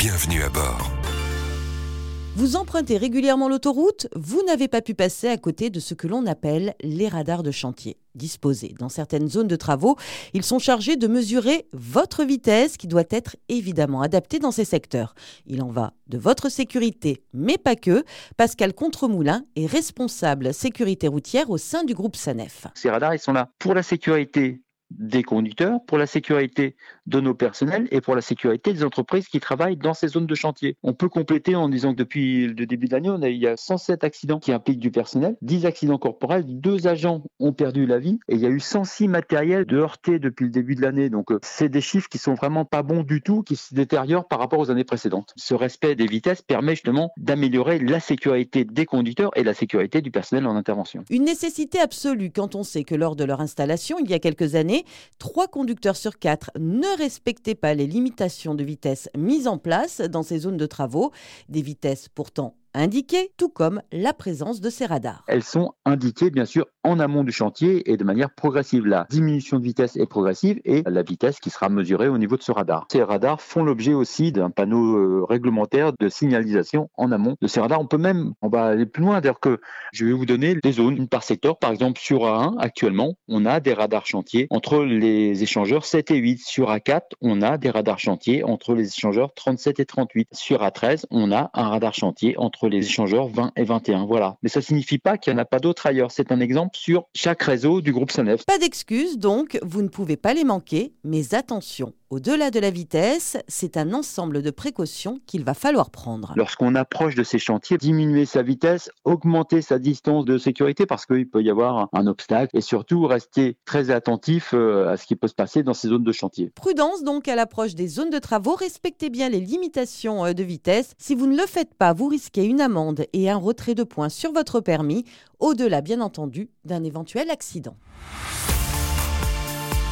Bienvenue à bord. Vous empruntez régulièrement l'autoroute, vous n'avez pas pu passer à côté de ce que l'on appelle les radars de chantier. Disposés dans certaines zones de travaux, ils sont chargés de mesurer votre vitesse qui doit être évidemment adaptée dans ces secteurs. Il en va de votre sécurité, mais pas que. Pascal Contremoulin est responsable sécurité routière au sein du groupe SANEF. Ces radars, ils sont là pour la sécurité des conducteurs, pour la sécurité de nos personnels et pour la sécurité des entreprises qui travaillent dans ces zones de chantier. On peut compléter en disant que depuis le début de l'année, on a, il y a 107 accidents qui impliquent du personnel, 10 accidents corporels, deux agents ont perdu la vie et il y a eu 106 matériels de heurtés depuis le début de l'année. Donc euh, c'est des chiffres qui sont vraiment pas bons du tout, qui se détériorent par rapport aux années précédentes. Ce respect des vitesses permet justement d'améliorer la sécurité des conducteurs et la sécurité du personnel en intervention. Une nécessité absolue quand on sait que lors de leur installation, il y a quelques années, trois conducteurs sur quatre ne respectaient pas les limitations de vitesse mises en place dans ces zones de travaux, des vitesses pourtant indiquées, tout comme la présence de ces radars. Elles sont indiquées bien sûr en amont du chantier et de manière progressive. La diminution de vitesse est progressive et la vitesse qui sera mesurée au niveau de ce radar. Ces radars font l'objet aussi d'un panneau euh, réglementaire de signalisation en amont de ces radars. On peut même, on va aller plus loin, d'ailleurs que je vais vous donner des zones, une par secteur. Par exemple, sur A1, actuellement, on a des radars chantiers entre les échangeurs 7 et 8. Sur A4, on a des radars chantiers entre les échangeurs 37 et 38. Sur A13, on a un radar chantier entre les échangeurs 20 et 21. Voilà. Mais ça signifie pas qu'il n'y en a pas d'autres ailleurs. C'est un exemple sur chaque réseau du groupe SANEF. Pas d'excuses donc, vous ne pouvez pas les manquer, mais attention, au-delà de la vitesse, c'est un ensemble de précautions qu'il va falloir prendre. Lorsqu'on approche de ces chantiers, diminuer sa vitesse, augmenter sa distance de sécurité parce qu'il peut y avoir un obstacle et surtout rester très attentif euh, à ce qui peut se passer dans ces zones de chantier. Prudence donc à l'approche des zones de travaux, respectez bien les limitations euh, de vitesse. Si vous ne le faites pas, vous risquez une amende et un retrait de points sur votre permis, au-delà bien entendu d'un éventuel accident.